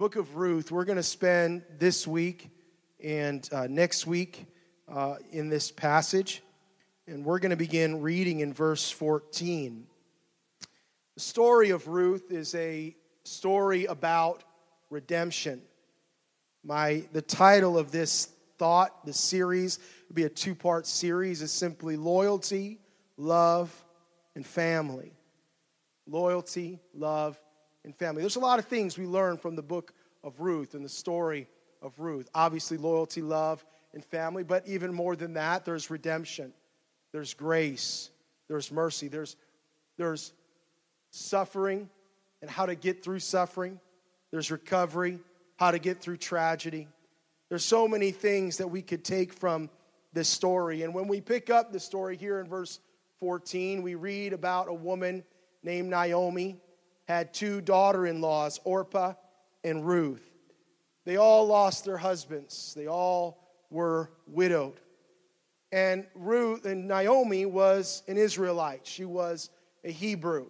book of Ruth, we're going to spend this week and uh, next week uh, in this passage. And we're going to begin reading in verse 14. The story of Ruth is a story about redemption. My, the title of this thought, the series, would be a two part series, is simply loyalty, love, and family. Loyalty, love, and family. There's a lot of things we learn from the book of Ruth and the story of Ruth. Obviously, loyalty, love, and family, but even more than that, there's redemption, there's grace, there's mercy, there's, there's suffering and how to get through suffering, there's recovery, how to get through tragedy. There's so many things that we could take from this story. And when we pick up the story here in verse 14, we read about a woman named Naomi had two daughter in laws, Orpah and Ruth. They all lost their husbands, they all were widowed. And Ruth and Naomi was an Israelite, she was a Hebrew.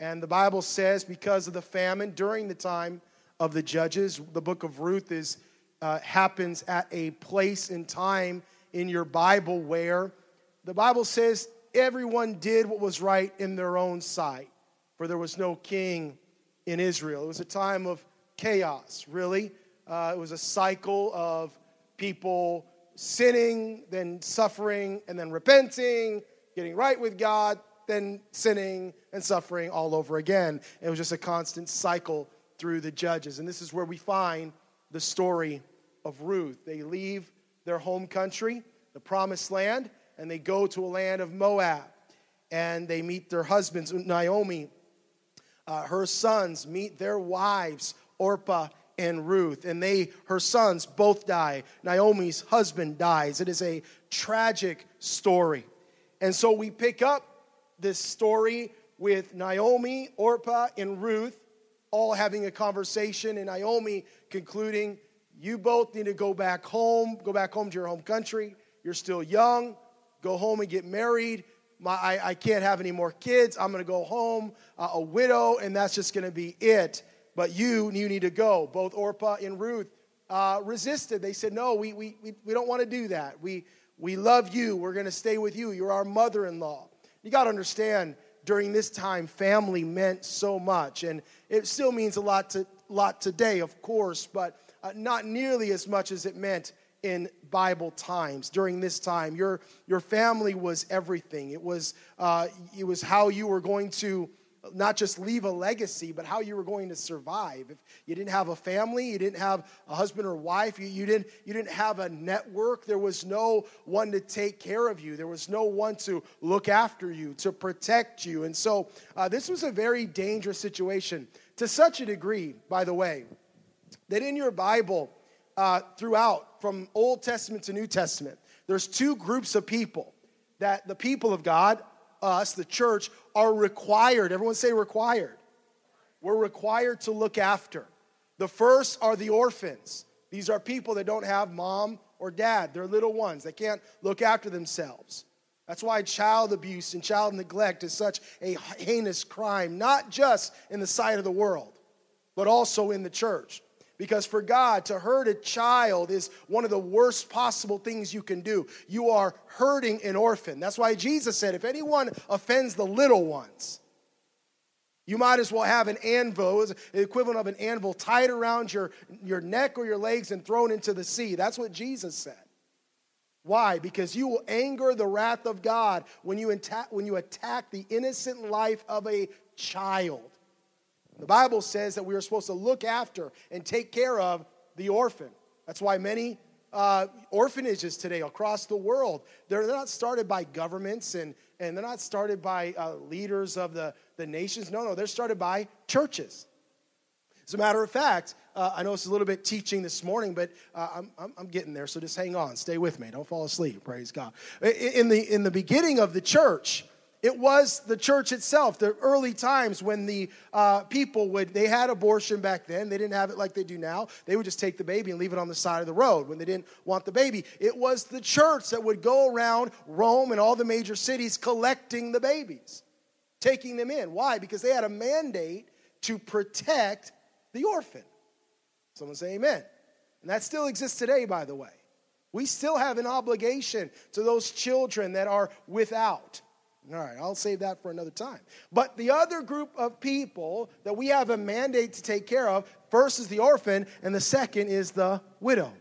And the Bible says because of the famine during the time of the judges, the book of Ruth is, uh, happens at a place in time in your Bible where the Bible says everyone did what was right in their own sight for there was no king in Israel. It was a time of chaos, really. Uh, it was a cycle of people sinning, then suffering, and then repenting, getting right with God, then sinning and suffering all over again. It was just a constant cycle through the judges. And this is where we find the story of Ruth. They leave their home country, the promised land, and they go to a land of Moab. And they meet their husbands, Naomi uh, her sons meet their wives, Orpah and Ruth, and they, her sons, both die. Naomi's husband dies. It is a tragic story. And so we pick up this story with Naomi, Orpah, and Ruth all having a conversation, and Naomi concluding, You both need to go back home, go back home to your home country. You're still young. Go home and get married my, I, I can't have any more kids. I'm going to go home, uh, a widow, and that's just going to be it. But you, you need to go. Both Orpah and Ruth uh, resisted. They said, No, we, we, we, don't want to do that. We, we love you. We're going to stay with you. You're our mother in law. You got to understand, during this time, family meant so much. And it still means a lot, to, lot today, of course, but uh, not nearly as much as it meant in Bible times. During this time, your, your family was everything. It was, uh, it was how you were going to not just leave a legacy, but how you were going to survive. If you didn't have a family, you didn't have a husband or wife, you, you, didn't, you didn't have a network, there was no one to take care of you, there was no one to look after you, to protect you. And so uh, this was a very dangerous situation to such a degree, by the way, that in your Bible, uh, throughout from Old Testament to New Testament. There's two groups of people that the people of God, us, the church, are required. Everyone say required. We're required to look after. The first are the orphans. These are people that don't have mom or dad. They're little ones. They can't look after themselves. That's why child abuse and child neglect is such a heinous crime, not just in the sight of the world, but also in the church. Because for God, to hurt a child is one of the worst possible things you can do. You are hurting an orphan. That's why Jesus said, if anyone offends the little ones, you might as well have an anvil, the equivalent of an anvil, tied around your, your neck or your legs and thrown into the sea. That's what Jesus said. Why? Because you will anger the wrath of God when you, attack, when you attack the innocent life of a child. The Bible says that we are supposed to look after and take care of the orphan. That's why many uh, orphanages today across the world, they're, not started by governments and, and they're not started by uh, leaders of the, the nations. No, no, they're started by churches. As a matter of fact, uh, I know it's a little bit teaching this morning, but uh, I'm, I'm, I'm, getting there, so just hang on. Stay with me. Don't fall asleep. Praise God. In the, in the beginning of the church, it was the church itself, the early times when the uh, people would, they had abortion back then. They didn't have it like they do now. They would just take the baby and leave it on the side of the road when they didn't want the baby. It was the church that would go around Rome and all the major cities collecting the babies, taking them in. Why? Because they had a mandate to protect the orphan. Someone say amen. And that still exists today, by the way. We still have an obligation to those children that are without. All right, I'll save that for another time. But the other group of people that we have a mandate to take care of first is the orphan, and the second is the widow.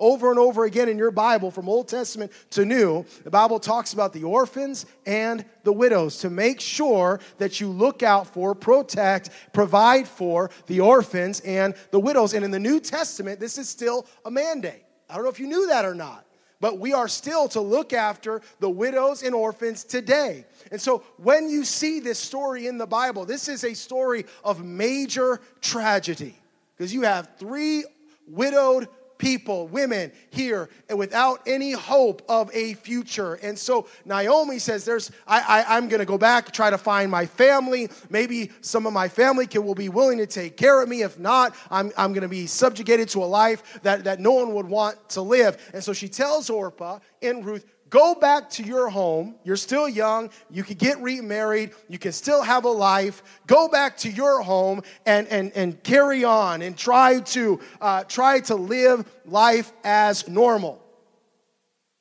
Over and over again in your Bible, from Old Testament to New, the Bible talks about the orphans and the widows to make sure that you look out for, protect, provide for the orphans and the widows. And in the New Testament, this is still a mandate. I don't know if you knew that or not but we are still to look after the widows and orphans today. And so when you see this story in the Bible, this is a story of major tragedy because you have three widowed people, women here, and without any hope of a future. And so Naomi says, "There's, I, I, am going to go back, try to find my family. Maybe some of my family can, will be willing to take care of me. If not, I'm, I'm going to be subjugated to a life that, that no one would want to live." And so she tells Orpah in Ruth, Go back to your home. You're still young. You can get remarried. You can still have a life. Go back to your home and, and, and carry on and try to, uh, try to live life as normal.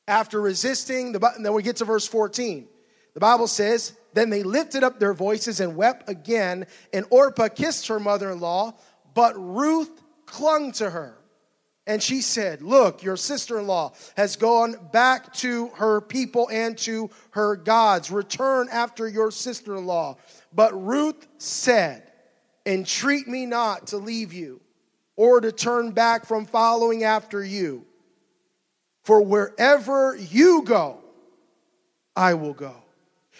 After resisting, the, button, then we get to verse 14. The Bible says, Then they lifted up their voices and wept again, and Orpah kissed her mother in law, but Ruth clung to her. And she said, Look, your sister in law has gone back to her people and to her gods. Return after your sister in law. But Ruth said, Entreat me not to leave you or to turn back from following after you. For wherever you go, I will go.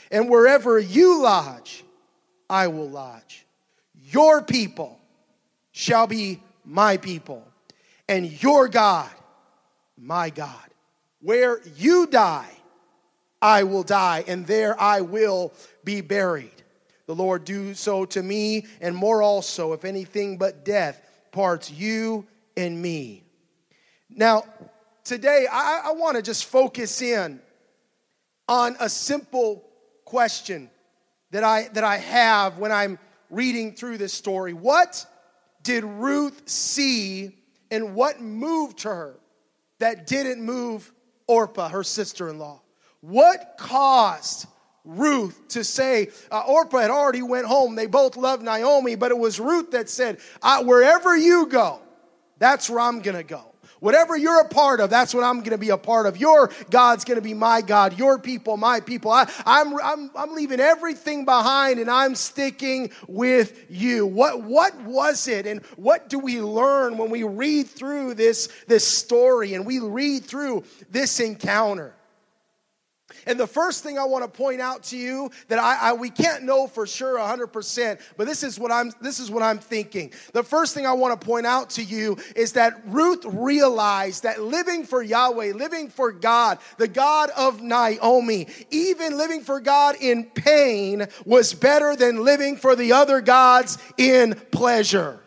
And wherever you lodge, I will lodge. Your people shall be my people and your God, my God. Where you die, I will die, and there I will be buried. The Lord do so to me, and more also, if anything but death parts you and me. Now, today, I, I want to just focus in on a simple question that I, that I have when I'm reading through this story. What did Ruth see and what moved her that didn't move Orpah, her sister in law? What caused Ruth to say, uh, Orpah had already went home. They both loved Naomi, but it was Ruth that said, wherever you go, that's where I'm going to go. Whatever you're a part of, that's what I'm going to be a part of. Your God's going to be my God. Your people, my people. I, am I'm, I'm, I'm leaving everything behind and I'm sticking with you. What, what was it and what do we learn when we read through this, this story and we read through this encounter? And the first thing I want to point out to you that I, I, we can't know for sure 100%, but this is what I'm this is what I'm thinking. The first thing I want to point out to you is that Ruth realized that living for Yahweh, living for God, the God of Naomi, even living for God in pain was better than living for the other gods in pleasure.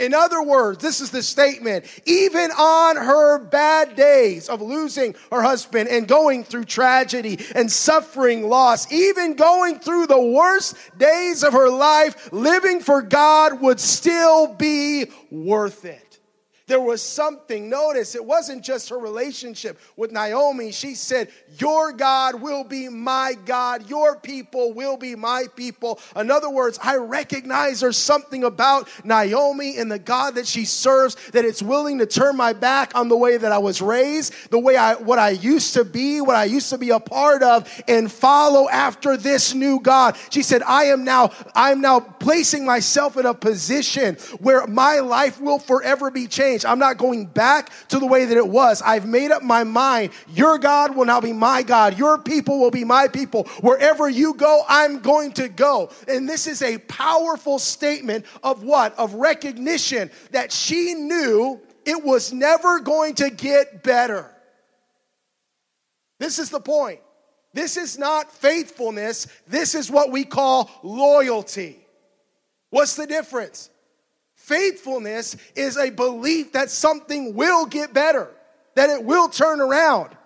In other words, this is the statement even on her bad days of losing her husband and going through tragedy and suffering loss, even going through the worst days of her life, living for God would still be worth it. There was something, notice, it wasn't just her relationship with Naomi. She said, Your God will be my God, your people will be my people. In other words, I recognize there's something about Naomi and the God that she serves that it's willing to turn my back on the way that I was raised, the way I, what I used to be, what I used to be a part of, and follow after this new God. She said, I am now, I'm now placing myself in a position where my life will forever be changed change. I'm not going back to the way that it was. I've made up my mind. Your God will now be my God. Your people will be my people. Wherever you go, I'm going to go. And this is a powerful statement of what? Of recognition that she knew it was never going to get better. This is the point. This is not faithfulness. This is what we call loyalty. What's the difference? Faithfulness is a belief that something will get better, that it will turn around.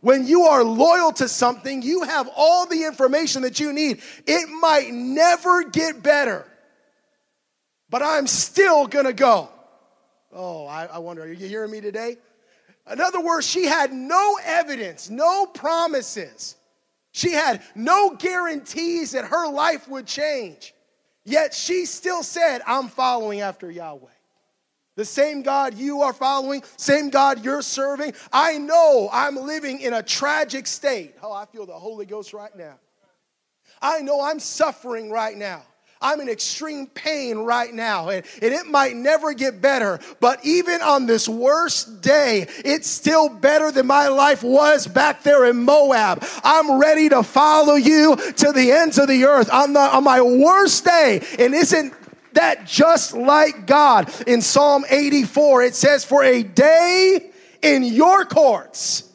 When you are loyal to something, you have all the information that you need. It might never get better, but I'm still gonna go. Oh, I, I wonder, are you hearing me today? In other words, she had no evidence, no promises. She had no guarantees that her life would change. Yet she still said, I'm following after Yahweh. The same God you are following, same God you're serving. I know I'm living in a tragic state. Oh, I feel the Holy Ghost right now. I know I'm suffering right now. I'm in extreme pain right now, and, and it might never get better. But even on this worst day, it's still better than my life was back there in Moab. I'm ready to follow you to the ends of the earth on, the, on my worst day. And isn't that just like God? In Psalm 84, it says, For a day in your courts,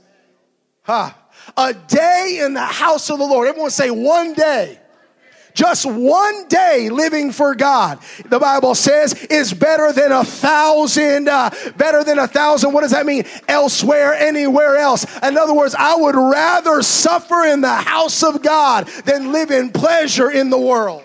huh? A day in the house of the Lord. Everyone say, one day just one day living for God, the Bible says, is better than a thousand, uh, better than a thousand. What does that mean? Elsewhere, anywhere else. In other words, I would rather suffer in the house of God than live in pleasure in the world.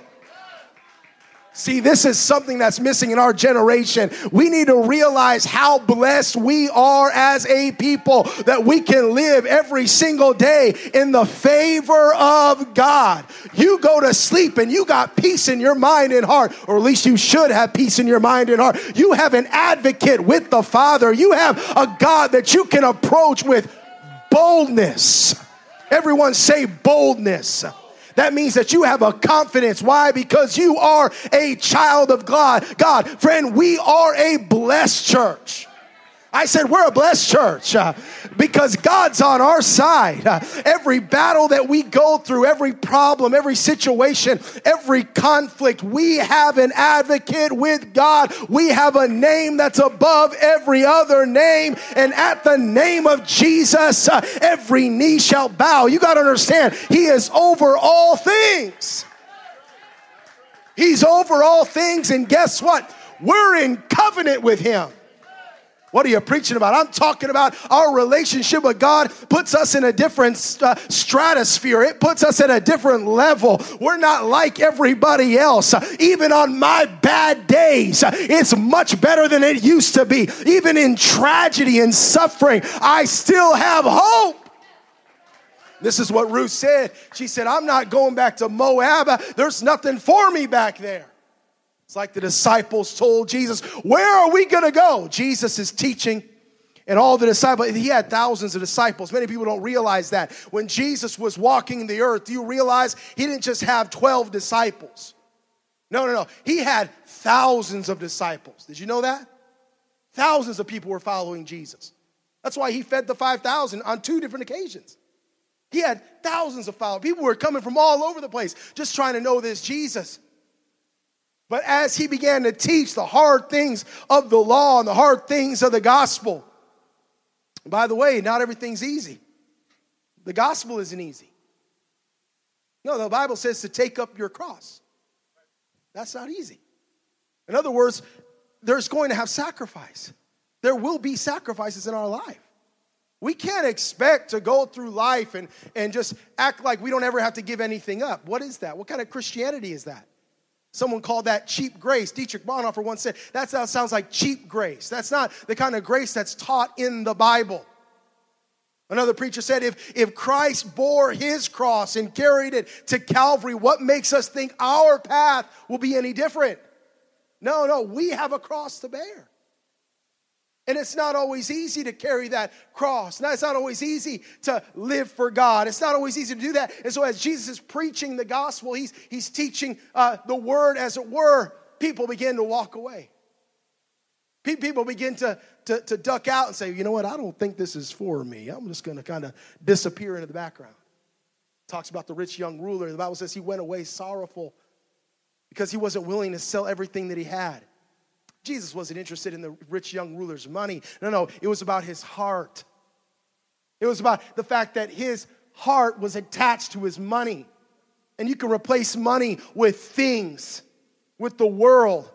See, this is something that's missing in our generation. We need to realize how blessed we are as a people that we can live every single day in the favor of God. You go to sleep and you got peace in your mind and heart, or at least you should have peace in your mind and heart. You have an advocate with the Father. You have a God that you can approach with boldness. Everyone say boldness. That means that you have a confidence. Why? Because you are a child of God. God, friend, we are a blessed church. I said, We're a blessed church uh, because God's on our side. Uh, every battle that we go through, every problem, every situation, every conflict, we have an advocate with God. We have a name that's above every other name. And at the name of Jesus, uh, every knee shall bow. You got to understand, He is over all things. He's over all things. And guess what? We're in covenant with Him. What are you preaching about? I'm talking about our relationship with God puts us in a different uh, stratosphere. It puts us at a different level. We're not like everybody else. Even on my bad days, it's much better than it used to be. Even in tragedy and suffering, I still have hope. This is what Ruth said. She said, I'm not going back to Moab. There's nothing for me back there. It's like the disciples told Jesus, Where are we going to go? Jesus is teaching. And all the disciples, he had thousands of disciples. Many people don't realize that. When Jesus was walking the earth, do you realize he didn't just have 12 disciples? No, no, no. He had thousands of disciples. Did you know that? Thousands of people were following Jesus. That's why he fed the 5,000 on two different occasions. He had thousands of followers. People were coming from all over the place just trying to know this Jesus. But as he began to teach the hard things of the law and the hard things of the gospel, by the way, not everything's easy. The gospel isn't easy. No, the Bible says to take up your cross. That's not easy. In other words, there's going to have sacrifice. There will be sacrifices in our life. We can't expect to go through life and, and just act like we don't ever have to give anything up. What is that? What kind of Christianity is that? Someone called that cheap grace. Dietrich Bonhoeffer once said, that sounds like cheap grace. That's not the kind of grace that's taught in the Bible. Another preacher said, if, if Christ bore his cross and carried it to Calvary, what makes us think our path will be any different? No, no, we have a cross to bear. And it's not always easy to carry that cross. Now, it's not always easy to live for God. It's not always easy to do that. And so, as Jesus is preaching the gospel, he's, he's teaching uh, the word, as it were, people begin to walk away. People begin to, to, to duck out and say, you know what, I don't think this is for me. I'm just going to kind of disappear into the background. Talks about the rich young ruler. The Bible says he went away sorrowful because he wasn't willing to sell everything that he had. Jesus wasn't interested in the rich young ruler's money. No, no, it was about his heart. It was about the fact that his heart was attached to his money. And you can replace money with things, with the world,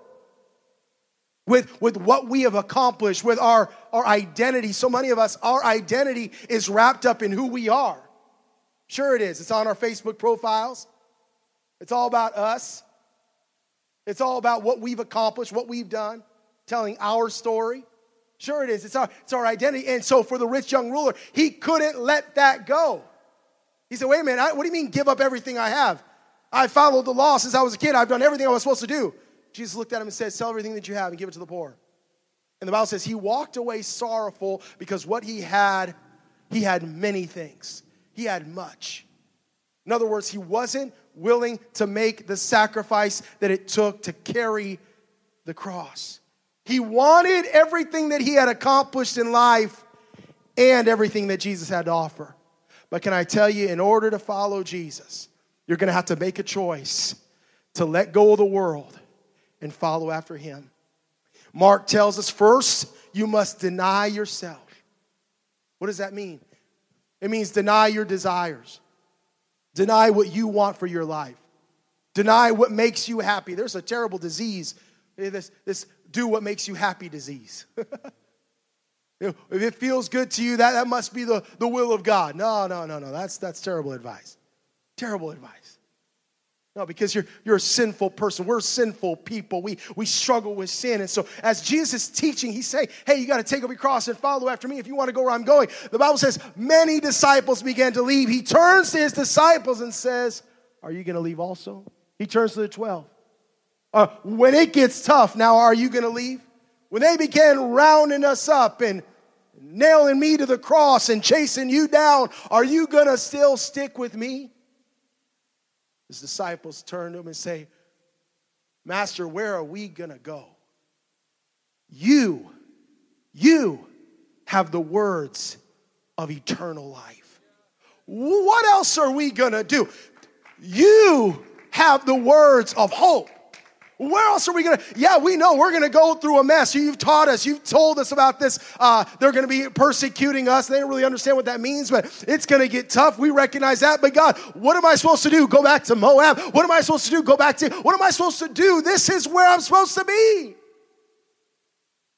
with, with what we have accomplished, with our, our identity. So many of us, our identity is wrapped up in who we are. Sure, it is. It's on our Facebook profiles, it's all about us. It's all about what we've accomplished, what we've done. telling our story. Sure, it is. It's our, it's our identity. And so for the rich young ruler, he couldn't let that go. He said, Wait a minute, I, what do you mean give up everything I have? I followed the law since I was a kid. I've done everything I was supposed to do. Jesus looked at him and said, Sell everything that you have and give it to the poor. And the Bible says he walked away sorrowful because what he had, he had many things. He had much. In other words, he wasn't willing to make the sacrifice that it took to carry the cross. He wanted everything that he had accomplished in life and everything that Jesus had to offer. But can I tell you, in order to follow Jesus, you're going to have to make a choice to let go of the world and follow after him. Mark tells us first, you must deny yourself. What does that mean? It means deny your desires, deny what you want for your life, deny what makes you happy. There's a terrible disease, eh, this, this do what makes you happy disease. if it feels good to you, that, that must be the, the will of God. No, no, no, no. That's, that's terrible advice. Terrible advice. No, because you're, you're a sinful person. We're sinful people. We, we struggle with sin. And so, as Jesus is teaching, he's saying, Hey, you got to take up your cross and follow after me if you want to go where I'm going. The Bible says, Many disciples began to leave. He turns to his disciples and says, Are you going to leave also? He turns to the 12. Uh, when it gets tough, now are you going to leave? When they began rounding us up and nailing me to the cross and chasing you down, are you going to still stick with me? His disciples turn to him and say, Master, where are we going to go? You, you have the words of eternal life. What else are we going to do? You have the words of hope. Where else are we gonna? Yeah, we know we're gonna go through a mess. You've taught us, you've told us about this. Uh, they're gonna be persecuting us. They don't really understand what that means, but it's gonna get tough. We recognize that. But God, what am I supposed to do? Go back to Moab? What am I supposed to do? Go back to, what am I supposed to do? This is where I'm supposed to be.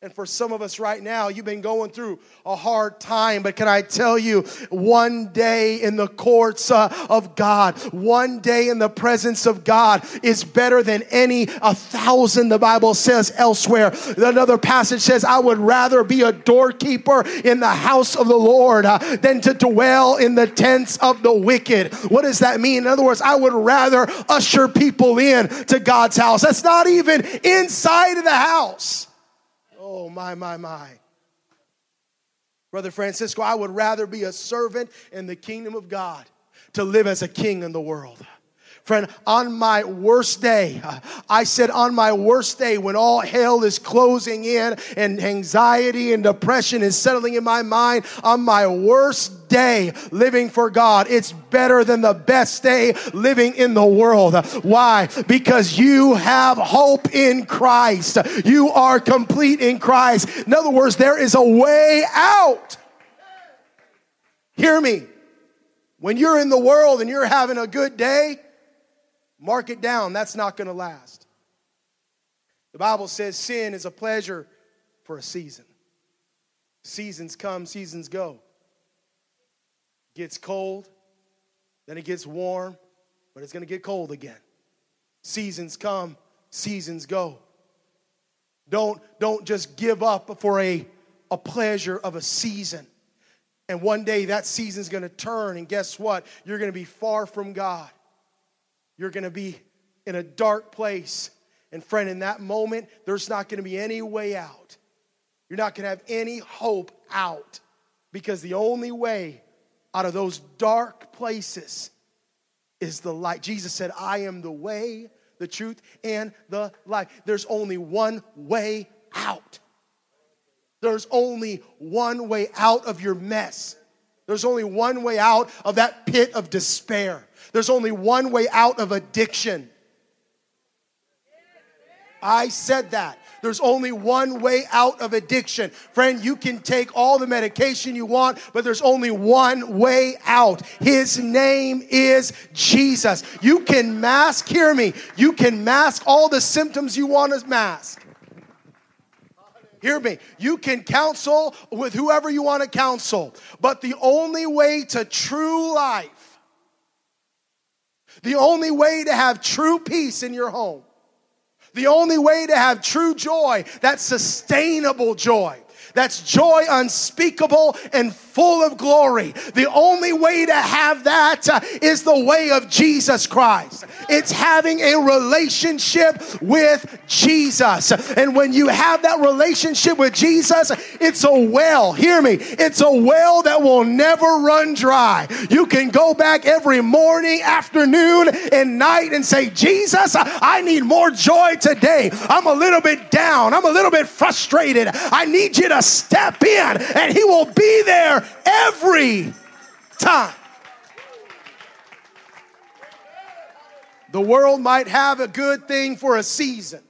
And for some of us right now, you've been going through a hard time, but can I tell you, one day in the courts uh, of God, one day in the presence of God is better than any a thousand, the Bible says elsewhere. Another passage says, I would rather be a doorkeeper in the house of the Lord uh, than to dwell in the tents of the wicked. What does that mean? In other words, I would rather usher people in to God's house. That's not even inside of the house. Oh, my, my, my. Brother Francisco, I would rather be a servant in the kingdom of God to live as a king in the world. Friend, on my worst day, I said on my worst day when all hell is closing in and anxiety and depression is settling in my mind, on my worst day living for God, it's better than the best day living in the world. Why? Because you have hope in Christ. You are complete in Christ. In other words, there is a way out. Hear me. When you're in the world and you're having a good day, Mark it down, that's not going to last. The Bible says sin is a pleasure for a season. Seasons come, seasons go. Gets cold, then it gets warm, but it's going to get cold again. Seasons come, seasons go. Don't, don't just give up for a, a pleasure of a season. And one day that season's going to turn, and guess what? You're going to be far from God. You're going to be in a dark place. And friend, in that moment, there's not going to be any way out. You're not going to have any hope out because the only way out of those dark places is the light. Jesus said, I am the way, the truth, and the life. There's only one way out. There's only one way out of your mess. There's only one way out of that pit of despair. There's only one way out of addiction. I said that. There's only one way out of addiction. Friend, you can take all the medication you want, but there's only one way out. His name is Jesus. You can mask, hear me, you can mask all the symptoms you want to mask. Hear me. You can counsel with whoever you want to counsel, but the only way to true life, the only way to have true peace in your home, The only way to have true joy, that sustainable joy, that's joy unspeakable and full of glory. The only way to have that uh, is the way of Jesus Christ. It's having a relationship with Jesus. And when you have that relationship with Jesus, it's a well. Hear me. It's a well that will never run dry. You can go back every morning, afternoon, and night and say, Jesus, I need more joy today. I'm a little bit down. I'm a little bit frustrated. I need you to step in, and He will be there every time. The world might have a good thing for a season,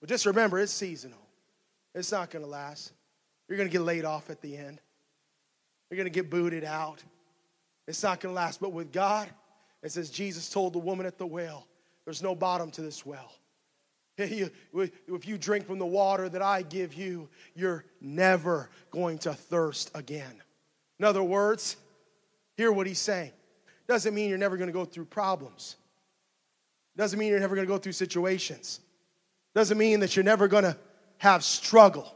but just remember it's seasonal. It's not going to last. You're going to get laid off at the end, you're going to get booted out. It's not going to last. But with God, it says Jesus told the woman at the well, There's no bottom to this well. If you drink from the water that I give you, you're never going to thirst again. In other words, hear what he's saying. Doesn't mean you're never going to go through problems. Doesn't mean you're never going to go through situations. Doesn't mean that you're never going to have struggle.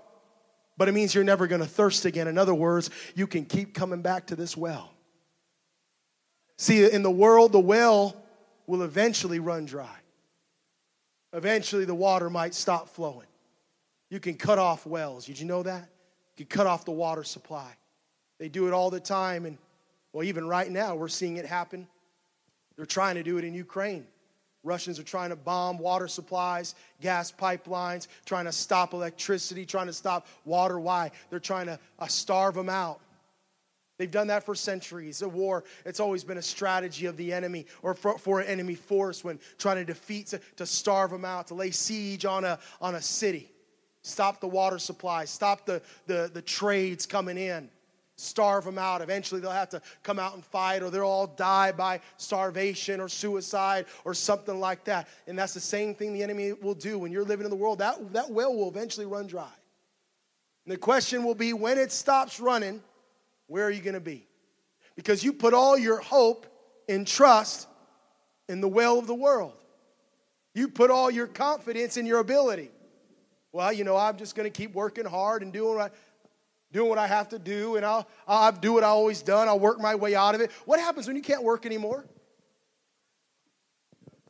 But it means you're never going to thirst again. In other words, you can keep coming back to this well. See, in the world, the well will eventually run dry eventually the water might stop flowing. You can cut off wells. Did you know that? You can cut off the water supply. They do it all the time. And, well, even right now, we're seeing it happen. They're trying to do it in Ukraine. Russians are trying to bomb water supplies, gas pipelines, trying to stop electricity, trying to stop water. Why? They're trying to uh, starve them out. They've done that for centuries. A war, it's always been a strategy of the enemy or for, for an enemy force when trying to defeat, to, to starve them out, to lay siege on a, on a city, stop the water supply, stop the, the, the trades coming in, starve them out. Eventually, they'll have to come out and fight or they'll all die by starvation or suicide or something like that. And that's the same thing the enemy will do when you're living in the world. That, that well will eventually run dry. And the question will be when it stops running, where are you going to be? Because you put all your hope and trust in the well of the world. You put all your confidence in your ability. Well, you know, I'm just going to keep working hard and doing what I, doing what I have to do, and I'll, I'll do what I always done. I'll work my way out of it. What happens when you can't work anymore?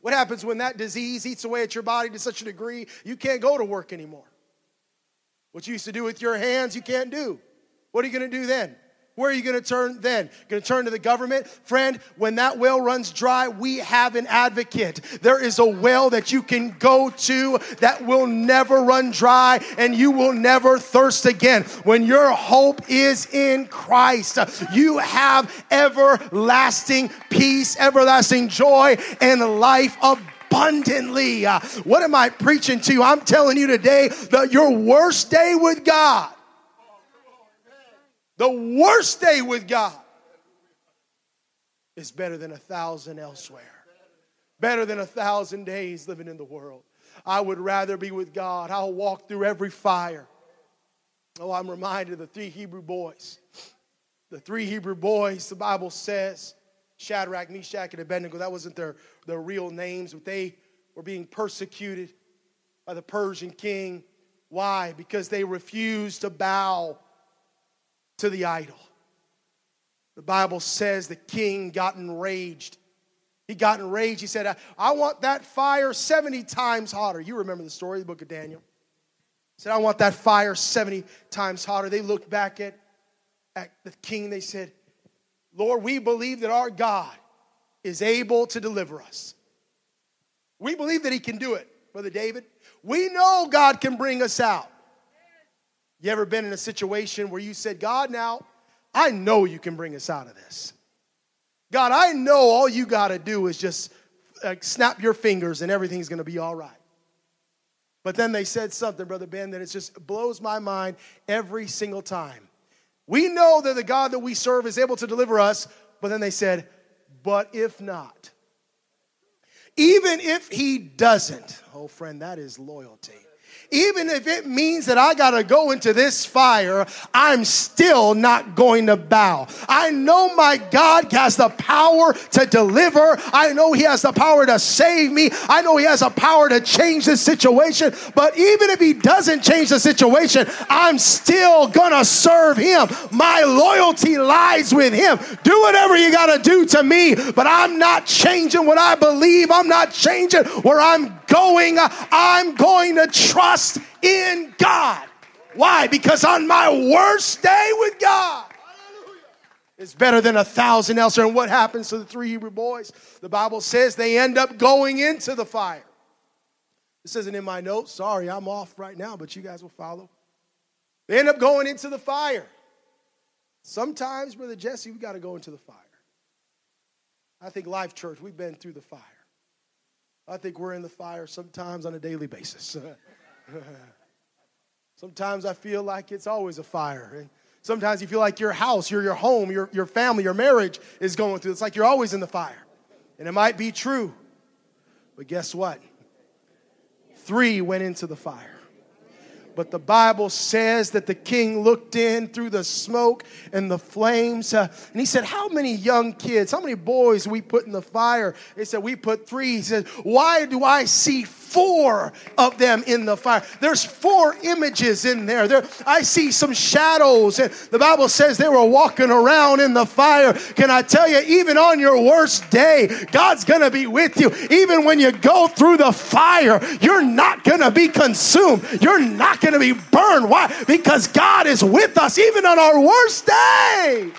What happens when that disease eats away at your body to such a degree you can't go to work anymore? What you used to do with your hands, you can't do. What are you going to do then? Where are you going to turn then? You're Going to turn to the government? Friend, when that well runs dry, we have an advocate. There is a well that you can go to that will never run dry and you will never thirst again. When your hope is in Christ, you have everlasting peace, everlasting joy, and life abundantly. Uh, what am I preaching to you? I'm telling you today that your worst day with God the worst day with God is better than a thousand elsewhere, better than a thousand days living in the world. I would rather be with God. I'll walk through every fire. Oh, I'm reminded of the three Hebrew boys. The three Hebrew boys, the Bible says, Shadrach, Meshach, and Abednego, that wasn't their, their real names, but they were being persecuted by the Persian king. Why? Because they refused to bow to the idol. The Bible says the king got enraged. He got enraged. He said, I want that fire 70 times hotter. You remember the story, the book of Daniel. He said, I want that fire 70 times hotter. They looked back at, at the king. They said, Lord, we believe that our God is able to deliver us. We believe that he can do it, Brother David. We know God can bring us out. You ever been in a situation where you said, God, now I know you can bring us out of this. God, I know all you got to do is just uh, snap your fingers and everything's going to be all right. But then they said something, Brother Ben, that it just blows my mind every single time. We know that the God that we serve is able to deliver us, but then they said, but if not, even if he doesn't, oh friend, that is loyalty. Even if it means that I got to go into this fire, I'm still not going to bow. I know my God has the power to deliver. I know He has the power to save me. I know He has the power to change this situation. But even if He doesn't change the situation, I'm still going to serve Him. My loyalty lies with Him. Do whatever you got to do to me, but I'm not changing what I believe. I'm not changing where I'm going. I'm going to trust in God. Why? Because on my worst day with God, it's better than a thousand elsewhere. And what happens to the three Hebrew boys? The Bible says they end up going into the fire. This isn't in my notes. Sorry, I'm off right now, but you guys will follow. They end up going into the fire. Sometimes, Brother Jesse, we got to go into the fire. I think Life Church, we've been through the fire. I think we're in the fire sometimes on a daily basis. sometimes I feel like it's always a fire. And sometimes you feel like your house, your, your home, your, your family, your marriage is going through. It's like you're always in the fire. And it might be true. But guess what? Three went into the fire. But the Bible says that the king looked in through the smoke and the flames. Uh, and he said, How many young kids, how many boys we put in the fire? They said, We put three. He said, Why do I see four of them in the fire. There's four images in there. there. I see some shadows. And the Bible says they were walking around in the fire. Can I tell you, even on your worst day, God's going to be with you. Even when you go through the fire, you're not going to be consumed. You're not going to be burned. Why? Because God is with us even on our worst day.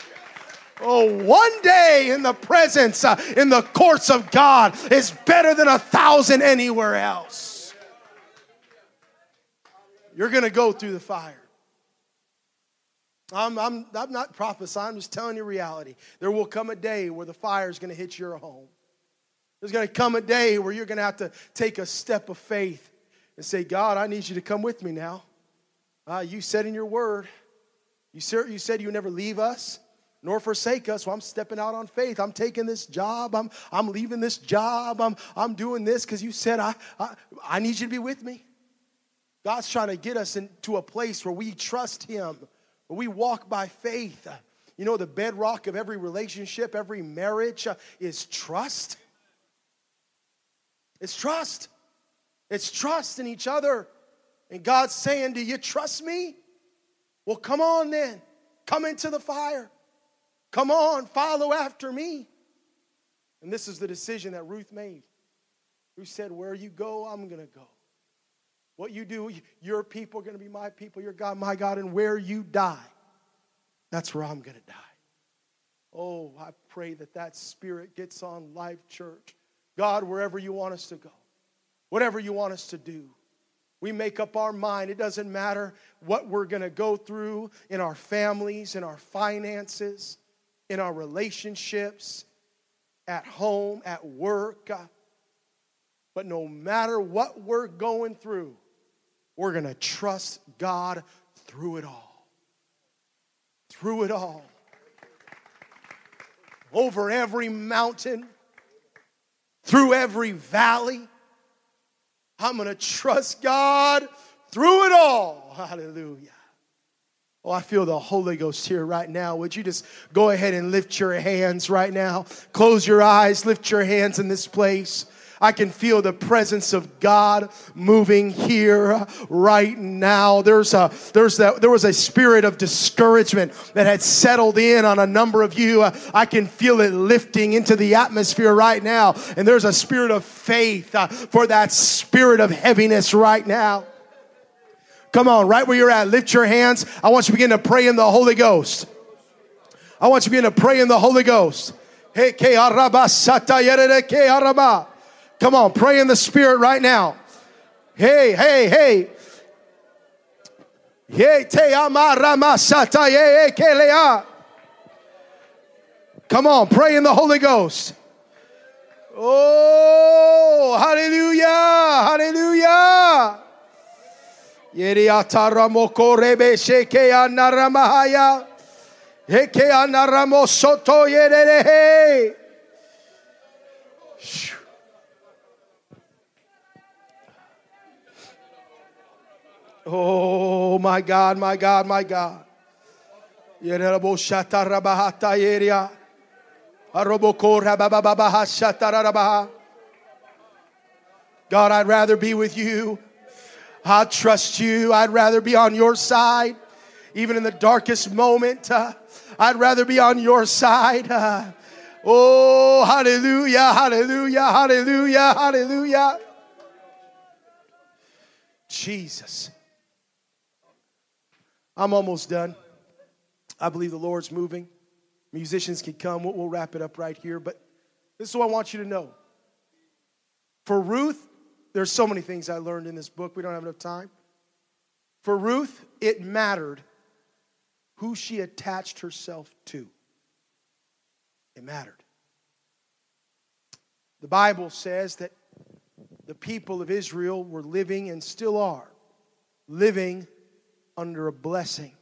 Oh, one day in the presence, uh, in the courts of God, is better than a thousand anywhere else. You're going to go through the fire. I'm, I'm, I'm not prophesying, I'm just telling you reality. There will come a day where the fire is going to hit your home. There's going to come a day where you're going to have to take a step of faith and say, God, I need you to come with me now. Uh, you said in your word, you said, you said you never leave us nor forsake us. So I'm stepping out on faith. I'm taking this job. I'm, I'm leaving this job. I'm, I'm doing this because you said, I, I, I need you to be with me. God's trying to get us into a place where we trust Him, where we walk by faith. You know, the bedrock of every relationship, every marriage uh, is trust. It's trust. It's trust in each other. And God's saying, Do you trust me? Well, come on then. Come into the fire. Come on, follow after me. And this is the decision that Ruth made. Ruth said, Where you go, I'm going to go. What you do, your people are going to be my people, your God, my God, and where you die, that's where I'm going to die. Oh, I pray that that spirit gets on Life Church. God, wherever you want us to go, whatever you want us to do, we make up our mind. It doesn't matter what we're going to go through in our families, in our finances in our relationships, at home, at work. Uh, but no matter what we're going through, we're going to trust God through it all. Through it all. Over every mountain, through every valley. I'm going to trust God through it all. Hallelujah. Oh, I feel the Holy Ghost here right now. Would you just go ahead and lift your hands right now? Close your eyes, lift your hands in this place. I can feel the presence of God moving here right now. There's a there's that there was a spirit of discouragement that had settled in on a number of you. I can feel it lifting into the atmosphere right now, and there's a spirit of faith uh, for that spirit of heaviness right now. Come on, right where you're at, lift your hands. I want you to begin to pray in the Holy Ghost. I want you to begin to pray in the Holy Ghost. Hey. Come on, pray in the Spirit right now. Hey, hey, hey. Come on, pray in the Holy Ghost. Oh, hallelujah. Yeri ataramoko rebe sheke anaramahaya. Heke anaramo soto yererehe. Oh, my God, my God, my God. God, I'd rather be with you. I trust you. I'd rather be on your side, even in the darkest moment. Uh, I'd rather be on your side. Uh, oh, hallelujah, hallelujah, hallelujah, hallelujah. Jesus. I'm almost done. I believe the Lord's moving. Musicians can come. We'll, we'll wrap it up right here. But this is what I want you to know. For Ruth, there's so many things I learned in this book. We don't have enough time. For Ruth, it mattered who she attached herself to. It mattered. The Bible says that the people of Israel were living and still are living under a blessing.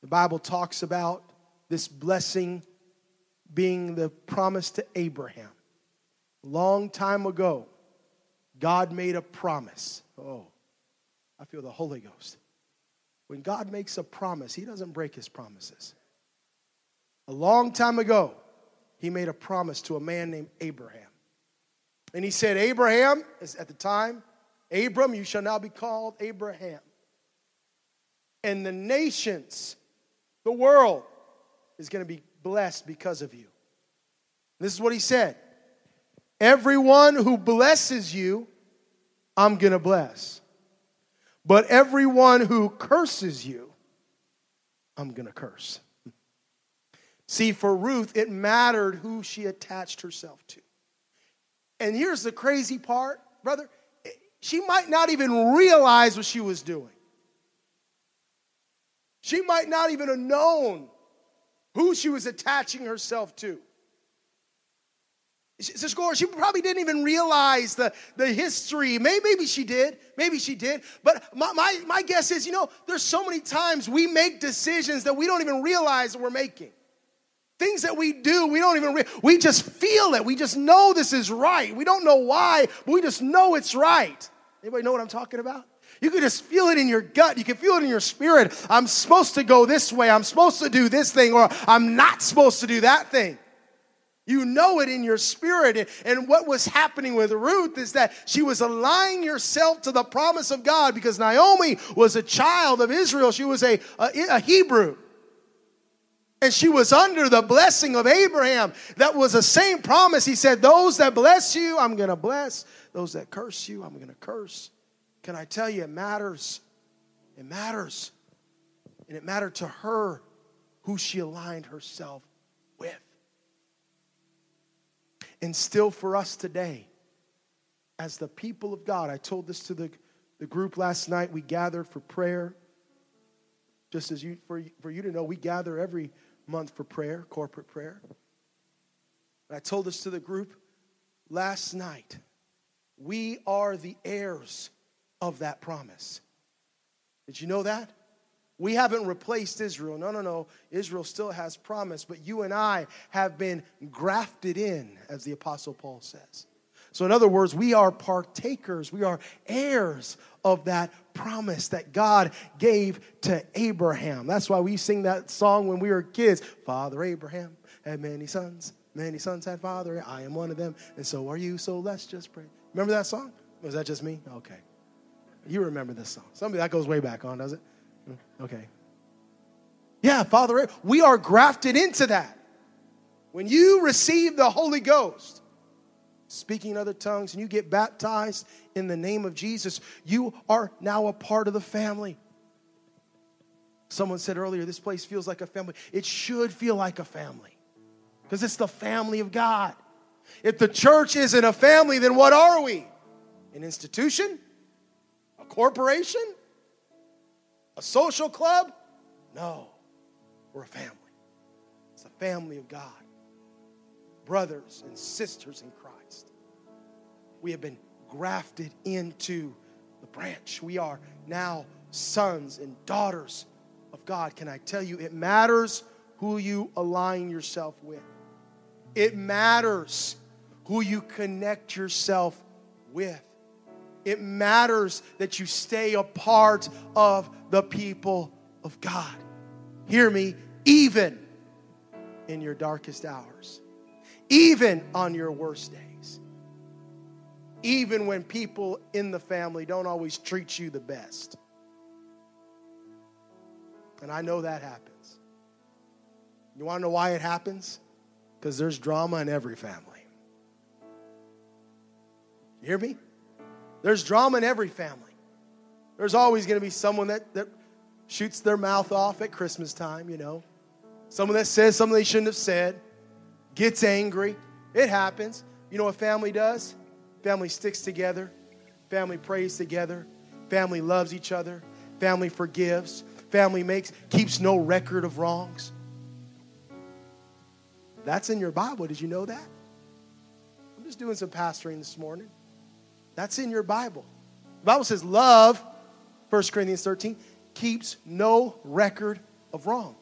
The Bible talks about this blessing being the promise to Abraham. A long time ago, God made a promise. Oh, I feel the Holy Ghost. When God makes a promise, He doesn't break His promises. A long time ago, He made a promise to a man named Abraham. And He said, Abraham, at the time, Abram, you shall now be called Abraham. And the nations, the world, is going to be blessed because of you. This is what He said Everyone who blesses you, I'm going to bless. But everyone who curses you, I'm going to curse. See, for Ruth, it mattered who she attached herself to. And here's the crazy part, brother. She might not even realize what she was doing. She might not even have known who she was attaching herself to. Sister she probably didn't even realize the, the history. Maybe, maybe she did. Maybe she did. But my, my, my guess is, you know, there's so many times we make decisions that we don't even realize we're making. Things that we do, we don't even, re- we just feel it. We just know this is right. We don't know why, but we just know it's right. Anybody know what I'm talking about? You can just feel it in your gut. You can feel it in your spirit. I'm supposed to go this way. I'm supposed to do this thing, or I'm not supposed to do that thing. You know it in your spirit. And what was happening with Ruth is that she was aligning herself to the promise of God because Naomi was a child of Israel. She was a, a, a Hebrew. And she was under the blessing of Abraham. That was the same promise. He said, Those that bless you, I'm going to bless. Those that curse you, I'm going to curse. Can I tell you, it matters. It matters. And it mattered to her who she aligned herself And still for us today, as the people of God, I told this to the, the group last night, we gathered for prayer. Just as you, for, for you to know, we gather every month for prayer, corporate prayer. And I told this to the group last night. We are the heirs of that promise. Did you know that? We haven't replaced Israel. No, no, no. Israel still has promise, but you and I have been grafted in, as the Apostle Paul says. So, in other words, we are partakers, we are heirs of that promise that God gave to Abraham. That's why we sing that song when we were kids Father Abraham had many sons, many sons had father. I am one of them, and so are you. So let's just pray. Remember that song? Was that just me? Okay. You remember this song. Somebody that goes way back on, does it? Mm, okay. Yeah, Father, we are grafted into that. When you receive the Holy Ghost, speaking other tongues, and you get baptized in the name of Jesus, you are now a part of the family. Someone said earlier, this place feels like a family. It should feel like a family because it's the family of God. If the church isn't a family, then what are we? An institution? A corporation? A social club? No, we're a family. It's a family of God, brothers and sisters in Christ. We have been grafted into the branch. We are now sons and daughters of God. Can I tell you, it matters who you align yourself with, it matters who you connect yourself with. It matters that you stay a part of the people of God. Hear me, even in your darkest hours, even on your worst days, even when people in the family don't always treat you the best. And I know that happens. You want to know why it happens? Because there's drama in every family. You hear me? There's drama in every family. There's always going to be someone that, that shoots their mouth off at Christmas time, you know. Someone that says something they shouldn't have said, gets angry. It happens. You know what family does? Family sticks together, family prays together, family loves each other, family forgives, family makes keeps no record of wrongs. That's in your Bible. Did you know that? I'm just doing some pastoring this morning. That's in your Bible. The Bible says love, 1 Corinthians 13, keeps no record of wrong.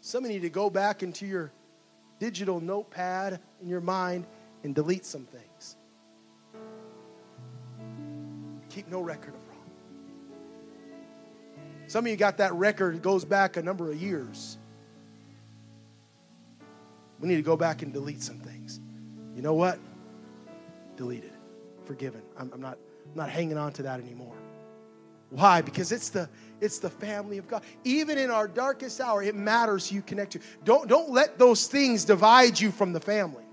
Some of you need to go back into your digital notepad in your mind and delete some things. Keep no record of wrong. Some of you got that record, it goes back a number of years. We need to go back and delete some things. You know what? Delete it. Forgiven. I'm, I'm not, I'm not hanging on to that anymore. Why? Because it's the it's the family of God. Even in our darkest hour, it matters who you connect to. Don't don't let those things divide you from the family.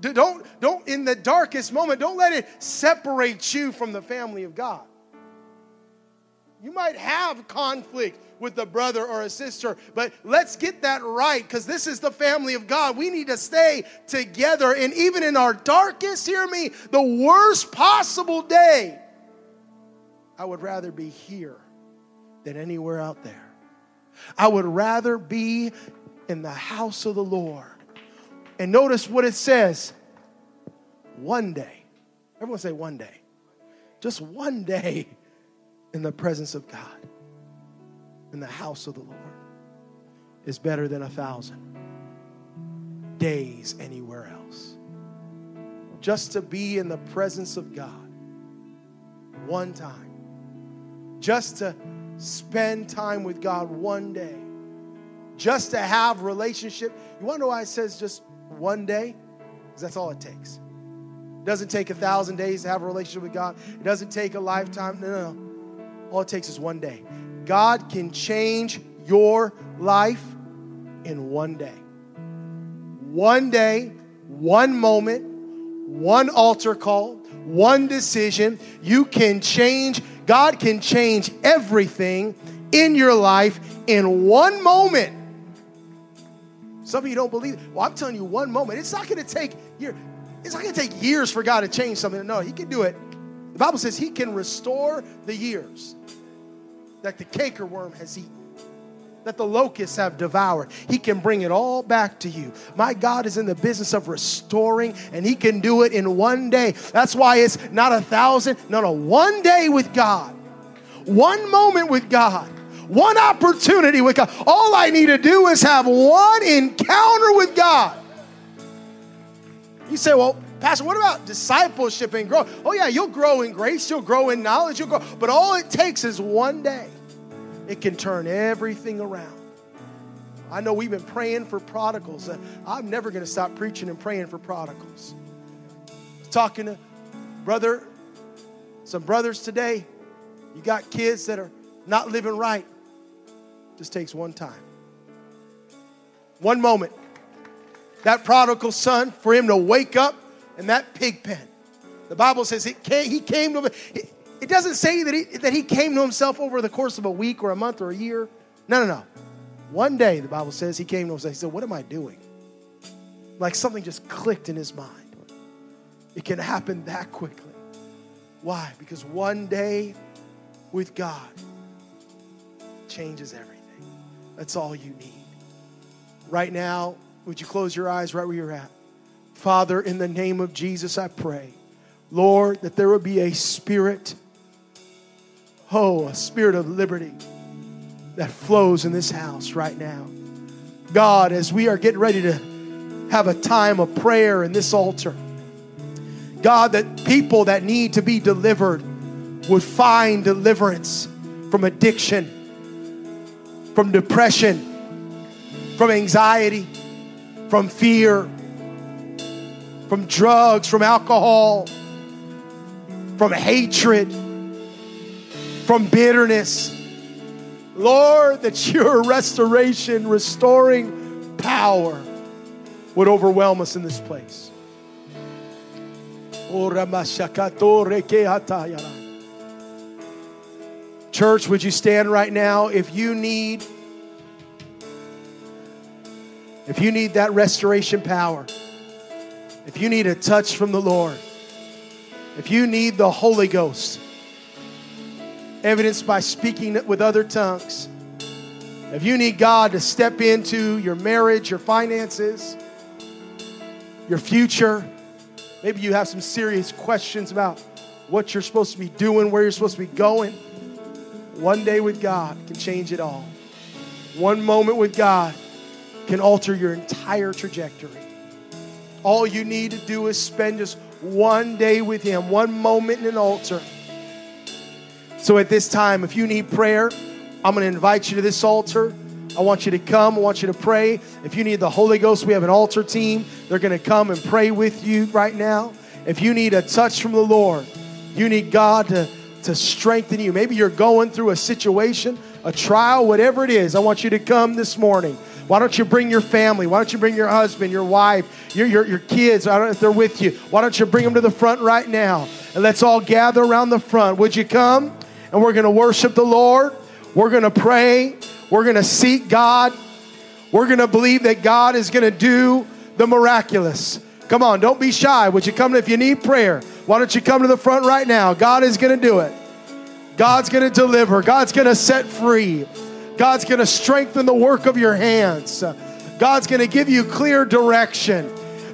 Don't don't in the darkest moment, don't let it separate you from the family of God. You might have conflict with a brother or a sister, but let's get that right because this is the family of God. We need to stay together. And even in our darkest, hear me, the worst possible day, I would rather be here than anywhere out there. I would rather be in the house of the Lord. And notice what it says one day. Everyone say one day. Just one day in the presence of God, in the house of the Lord, is better than a thousand days anywhere else. Just to be in the presence of God one time just to spend time with God one day, just to have relationship. You wonder why it says just one day? Because that's all it takes. It doesn't take a thousand days to have a relationship with God. It doesn't take a lifetime. No, no, no. All it takes is one day. God can change your life in one day. One day, one moment, one altar call, one decision. You can change God can change everything in your life in one moment. Some of you don't believe. Well, I'm telling you, one moment. It's not going to take years. It's not going to take years for God to change something. No, He can do it. The Bible says He can restore the years that the cankerworm has eaten that the locusts have devoured. He can bring it all back to you. My God is in the business of restoring, and He can do it in one day. That's why it's not a thousand, no, no, one day with God, one moment with God. One opportunity with God. All I need to do is have one encounter with God. You say, well, Pastor, what about discipleship and growth? Oh, yeah, you'll grow in grace, you'll grow in knowledge, you'll grow. But all it takes is one day it can turn everything around. I know we've been praying for prodigals. I'm never going to stop preaching and praying for prodigals. Talking to brother, some brothers today, you got kids that are not living right. Just takes one time, one moment. That prodigal son, for him to wake up in that pig pen. The Bible says it came, he came to it doesn't say that he, that he came to himself over the course of a week or a month or a year. No, no, no. One day, the Bible says, he came to himself. He said, What am I doing? Like something just clicked in his mind. It can happen that quickly. Why? Because one day with God changes everything. That's all you need. Right now, would you close your eyes right where you're at? Father, in the name of Jesus, I pray, Lord, that there would be a spirit Oh, a spirit of liberty that flows in this house right now. God, as we are getting ready to have a time of prayer in this altar, God, that people that need to be delivered would find deliverance from addiction, from depression, from anxiety, from fear, from drugs, from alcohol, from hatred, from bitterness. Lord, that your restoration, restoring power would overwhelm us in this place. Church, would you stand right now if you need if you need that restoration power, if you need a touch from the Lord, if you need the Holy Ghost, evidenced by speaking with other tongues, if you need God to step into your marriage, your finances, your future, maybe you have some serious questions about what you're supposed to be doing, where you're supposed to be going. One day with God can change it all. One moment with God can alter your entire trajectory. All you need to do is spend just one day with Him, one moment in an altar. So at this time, if you need prayer, I'm going to invite you to this altar. I want you to come. I want you to pray. If you need the Holy Ghost, we have an altar team. They're going to come and pray with you right now. If you need a touch from the Lord, you need God to, to strengthen you. Maybe you're going through a situation, a trial, whatever it is. I want you to come this morning. Why don't you bring your family? Why don't you bring your husband, your wife, your, your, your kids? I don't know if they're with you. Why don't you bring them to the front right now? And let's all gather around the front. Would you come? And we're going to worship the Lord. We're going to pray. We're going to seek God. We're going to believe that God is going to do the miraculous. Come on, don't be shy. Would you come if you need prayer? Why don't you come to the front right now? God is going to do it. God's going to deliver. God's going to set free. God's going to strengthen the work of your hands. God's going to give you clear direction.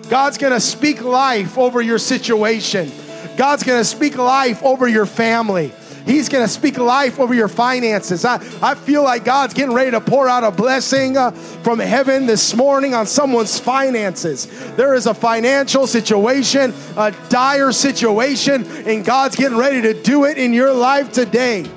God's going to speak life over your situation. God's going to speak life over your family. He's going to speak life over your finances. I, I feel like God's getting ready to pour out a blessing uh, from heaven this morning on someone's finances. There is a financial situation, a dire situation, and God's getting ready to do it in your life today.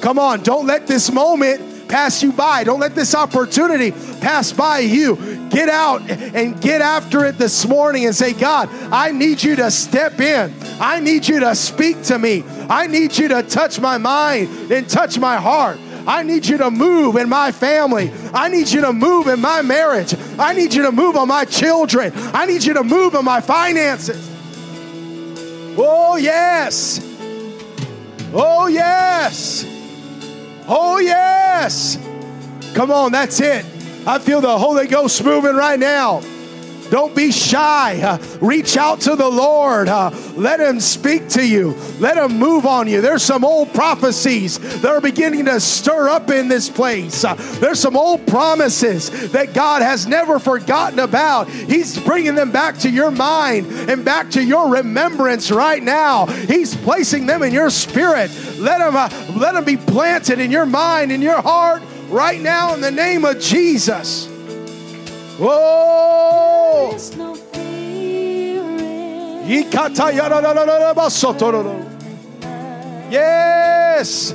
Come on, don't let this moment pass you by. Don't let this opportunity pass by you. Get out and get after it this morning and say, God, I need you to step in. I need you to speak to me. I need you to touch my mind and touch my heart. I need you to move in my family. I need you to move in my marriage. I need you to move on my children. I need you to move on my finances. Oh, yes. Oh, yes. Oh, yes. Come on, that's it. I feel the Holy Ghost moving right now. Don't be shy. Uh, reach out to the Lord. Uh, let Him speak to you. Let Him move on you. There's some old prophecies that are beginning to stir up in this place. Uh, there's some old promises that God has never forgotten about. He's bringing them back to your mind and back to your remembrance right now. He's placing them in your spirit. Let them, uh, let them be planted in your mind, in your heart right now in the name of Jesus. Whoa! Yes!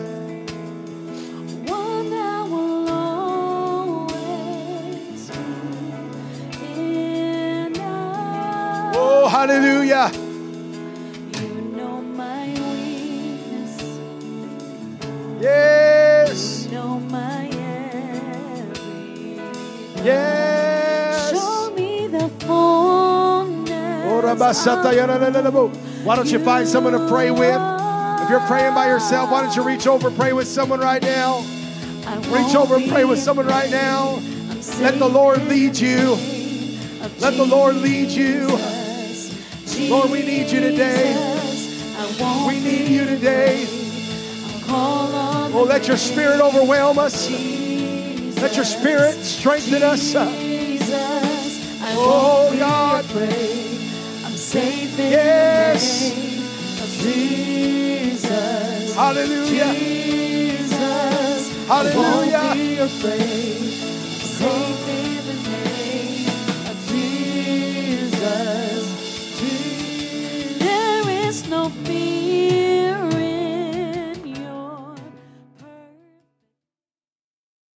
Oh, hallelujah. Why don't you find someone to pray with? If you're praying by yourself, why don't you reach over and pray with someone right now? Reach over and pray with someone right now. Let the Lord lead you. Let the Lord lead you. Lord, we need you today. We need you today. Oh, let your spirit overwhelm us. Let your spirit strengthen us. Oh, God. Safe in Yes. the name of Jesus. Hallelujah. Jesus. Hallelujah. I won't be afraid.